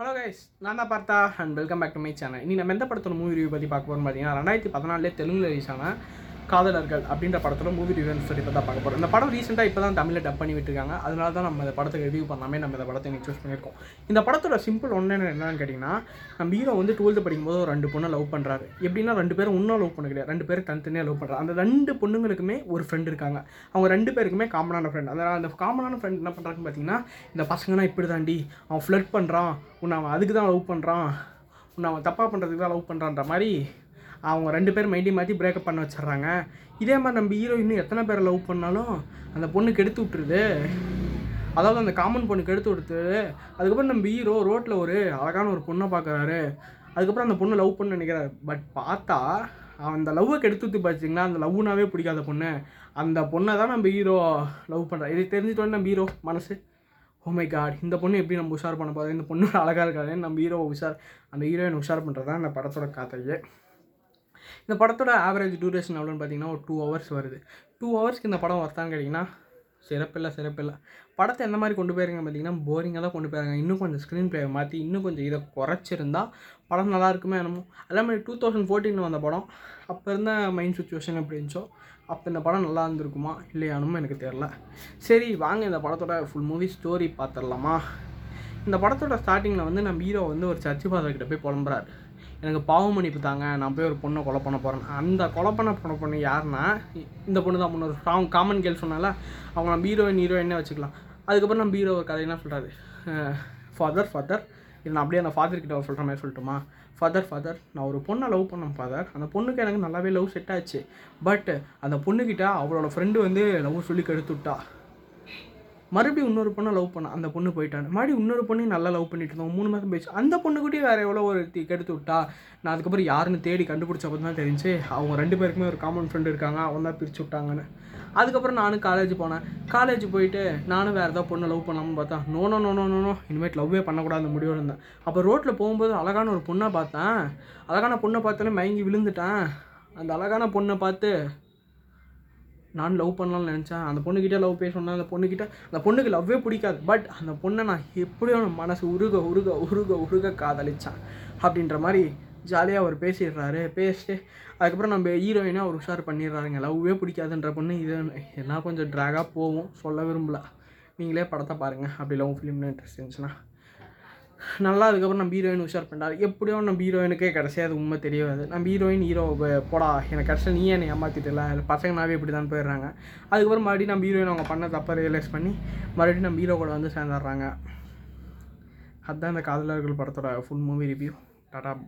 Hello guys நான் தான் Partha and welcome back to my channel இனி நம்ம எந்த படத்தோட மூவி ரிவ்யூ பற்றி பார்க்க போகிறோம் பார்த்தீங்கன்னா ரெண்டாயிரத்தி பதினாலே தெலுங்கு ரிலீஸ் ஆனால் காதலர்கள் அப்படின்ற படத்தில் மூவி ரிவ்யூன்னு சொல்லி இப்போ தான் பார்க்க போகிறோம் இந்த படம் ரீசெண்டாக இப்போ தான் தமிழில் டப் பண்ணி விட்டுருக்காங்க. அதனால தான் நம்ம இந்த படத்தை ரிவ்யூ பண்ணாமே நம்ம இந்த படத்தை எனக்கு சூஸ் பண்ணியிருக்கோம். இந்த படத்தோட சிம்பிள் ஒன்று என்னன்னு கேட்டிங்கன்னா நம்ம ஹீரோ வந்து டுவெல்த்து படிக்கும்போது ஒரு ரெண்டு பொண்ணை லவ் பண்ணுறாரு எப்படின்னா ரெண்டு பேரும் இன்னும் லவ் பண்ண கிடையாது. ரெண்டு பேரும் தனித்தனியாக லவ் பண்ணுறாரு அந்த ரெண்டு பொண்ணுங்களுக்குமே ஒரு ஃப்ரெண்டு இருக்காங்க. அவங்க ரெண்டு பேருக்குமே காமனான ஃப்ரெண்ட் அதனால் அந்த காமனான ஃப்ரெண்ட் என்ன பண்ணுறாங்கன்னு பார்த்தீங்கன்னா இந்த பசங்கன்னா இப்படி தாண்டி அவன் ஃப்ளட் பண்ணுறான் உன்னை அவன் அதுக்கு தான் லவ் பண்ணுறான் உன்னை அவன் தப்பாக பண்ணுறதுக்கு தான் லவ் பண்ணுறான்ற மாதிரி அவங்க ரெண்டு பேரும் மைண்டி மாற்றி பிரேக்கப் பண்ண வச்சிட்றாங்க. இதே மாதிரி நம்ம ஹீரோ இன்னும் எத்தனை பேரை லவ் பண்ணாலும் அந்த பொண்ணு கெடுத்து விட்டுருது. அதாவது அந்த காமன் பொண்ணு கெடுத்து விடுத்து அதுக்கப்புறம் நம்ம ஹீரோ ரோட்டில் ஒரு அழகான ஒரு பொண்ணை பார்க்குறாரு. அதுக்கப்புறம் அந்த பொண்ணு லவ் பண்ண நினைக்கிறாரு. பட் பார்த்தா அந்த லவ்வை கெடுத்து விட்டு பார்த்தீங்கன்னா அந்த லவ்னாவே பிடிக்காத பொண்ணு. அந்த பொண்ணை தான் நம்ம ஹீரோ லவ் பண்ணுறா இது தெரிஞ்சுட்டோன்னு நம்ம ஹீரோ மனசு. ஓ மை காட் இந்த பொண்ணு எப்படி நம்ம உஷார் பண்ண போகுது? இந்த பொண்ணு அழகாக இருக்காதுன்னு நம்ம ஹீரோ உஷார் அந்த ஹீரோயின் உஷார் பண்ணுறது தான் அந்த படத்தோட கதையே. இந்த படத்தோட ஆவரேஜ் டியூரேஷன் எவ்வளோன்னு பார்த்தீங்கன்னா ஒரு டூ ஹவர்ஸ் வருது. டூ ஹவர்ஸ்க்கு இந்த படம் ஒர்த்தான்னு கேட்டிங்கன்னா சிறப்பில்லை சிறப்பில்லை படத்தை எந்த மாதிரி கொண்டு போயிருங்க பார்த்தீங்கன்னா போரிங்காக தான் கொண்டு போயிருங்க இன்னும் கொஞ்சம் ஸ்க்ரீன் ப்ளே மாற்றி இன்னும் கொஞ்சம் இதை குறைச்சிருந்தா படம் நல்லா இருக்குமே என்னமோ. அதே மாதிரி டூ தௌசண்ட் ஃபோர்டீனில் வந்த படம் அப்போ இருந்த மைண்ட் சுச்சுவேஷன் எப்படி இருந்துச்சோ அப்போ இந்த படம் நல்லா இருந்திருக்குமா இல்லையானும் எனக்கு தெரில சரி வாங்க இந்த படத்தோட ஃபுல் மூவி ஸ்டோரி பார்த்துடலாமா? இந்த படத்தோட ஸ்டார்டிங்கில் வந்து நம்ம ஹீரோ வந்து ஒரு சர்ச்சு ஃபாதர்கிட்ட போய் புலம்புறாரு. எனக்கு பாவ மன்னிப்பு தாங்க நான் போய் ஒரு பொண்ணை கொலை பண்ண போகிறேன் அந்த கொலை பண்ண போன பொண்ணு யாருன்னா இந்த பொண்ணு தான் பொண்ணு ஒரு ஸ்ட்ராங் காமன் கேர்ள் சொன்னால அவங்க நம்ம ஹீரோயின் ஹீரோயினே வச்சுக்கலாம். அதுக்கப்புறம் நம்ம ஹீரோ ஒரு கதை என்ன சொல்கிறாரு ஃபாதர் ஃபாதர் இது நான் அப்படியே அந்த ஃபாதர் கிட்ட சொல்கிற மாதிரி சொல்லட்டுமா? ஃபாதர் ஃபாதர் நான் ஒரு பொண்ணை லவ் பண்ணேன் ஃபாதர் அந்த பொண்ணுக்கு எனக்கு நல்லாவே லவ் செட் ஆச்சு. பட் அந்த பொண்ணுக்கிட்ட அவளோட ஃப்ரெண்டு வந்து லவ் சொல்லி கெடுத்து விட்டா. மறுபடியும் இன்னொரு பொண்ணை லவ் பண்ண அந்த பொண்ணு போயிட்டான் மறுபடியும் இன்னொரு பொண்ணையும் நல்லா லவ் பண்ணிட்டு இருந்தோம் மூணு மாதம் போயிடுச்சு. அந்த பொண்ணுக்கிட்டே வேறு எவ்வளோ ஒரு கெடுத்து விட்டா நான் அதுக்கப்புறம் யாருன்னு தேடி கண்டுபிடிச்சப்போ தான் தெரிஞ்சு அவங்க ரெண்டு பேருக்குமே ஒரு காமன் ஃப்ரெண்டு இருக்காங்க அவன் தான் பிரித்து விட்டாங்கன்னு. அதுக்கப்புறம் நானும் காலேஜ் போனேன். காலேஜ் போயிட்டு நானும் வேறு ஏதாவது பொண்ணை லவ் பண்ணாமல் பார்த்தா no no no no no இனிமேட் லவ்வே பண்ணக்கூடாது அந்த முடிவோடு இருந்தேன். அப்போ ரோட்டில் போகும்போது அழகான ஒரு பொண்ணை பார்த்தேன். அழகான பொண்ணை பார்த்தாலே மயங்கி விழுந்துட்டேன். அந்த அழகான பொண்ணை பார்த்து நான் லவ் பண்ணலாம்னு நினச்சேன். அந்த பொண்ணுக்கிட்ட லவ் பேச சொன்னேன் அந்த பொண்ணுக்கிட்ட அந்த பொண்ணுக்கு லவ்வே பிடிக்காது. பட் அந்த பொண்ணை நான் எப்படியோ மனசு உருக உருக உருக உருக காதலிச்சேன். அப்படின்ற மாதிரி ஜாலியாக அவர் பேசிடுறாரு. பேசிட்டு அதுக்கப்புறம் நம்ம ஹீரோயினாக அவர் உஷார் பண்ணிடுறாருங்க. லவ்வே பிடிக்காதுன்ற பொண்ணு இது என்ன கொஞ்சம் ட்ராகாக போகும். சொல்ல விரும்பல. நீங்களே படத்தை பாருங்கள் அப்படி லவ் ஃபிலிம்னு இன்ட்ரெஸ்ட் இருந்துச்சுன்னா. நல்லா அதுக்கப்புறம் நம்ம ஹீரோயின் உஷார் பண்ணிட்டார் எப்படியோ நம்ம ஹீரோயினுக்கே கடைசியாக அது உண்மை தெரியாது. நம்ம ஹீரோயின் ஹீரோ போடா. எனக்கு கடைசியாக நீ என்னை ஏமாற்றிட்டல பசங்கனாவே இப்படி தான் போயிடுறாங்க. அதுக்கப்புறம் மறுபடியும் நம்ம ஹீரோயின் அவங்க பண்ண தப்பை ரியலைஸ் பண்ணி மறுபடியும் நம்ம ஹீரோ கூட வந்து சேர்ந்துடுறாங்க. அதுதான் இந்த காதலர்கள் படத்தோட ஃபுல் மூவி ரிவ்யூ டாடா.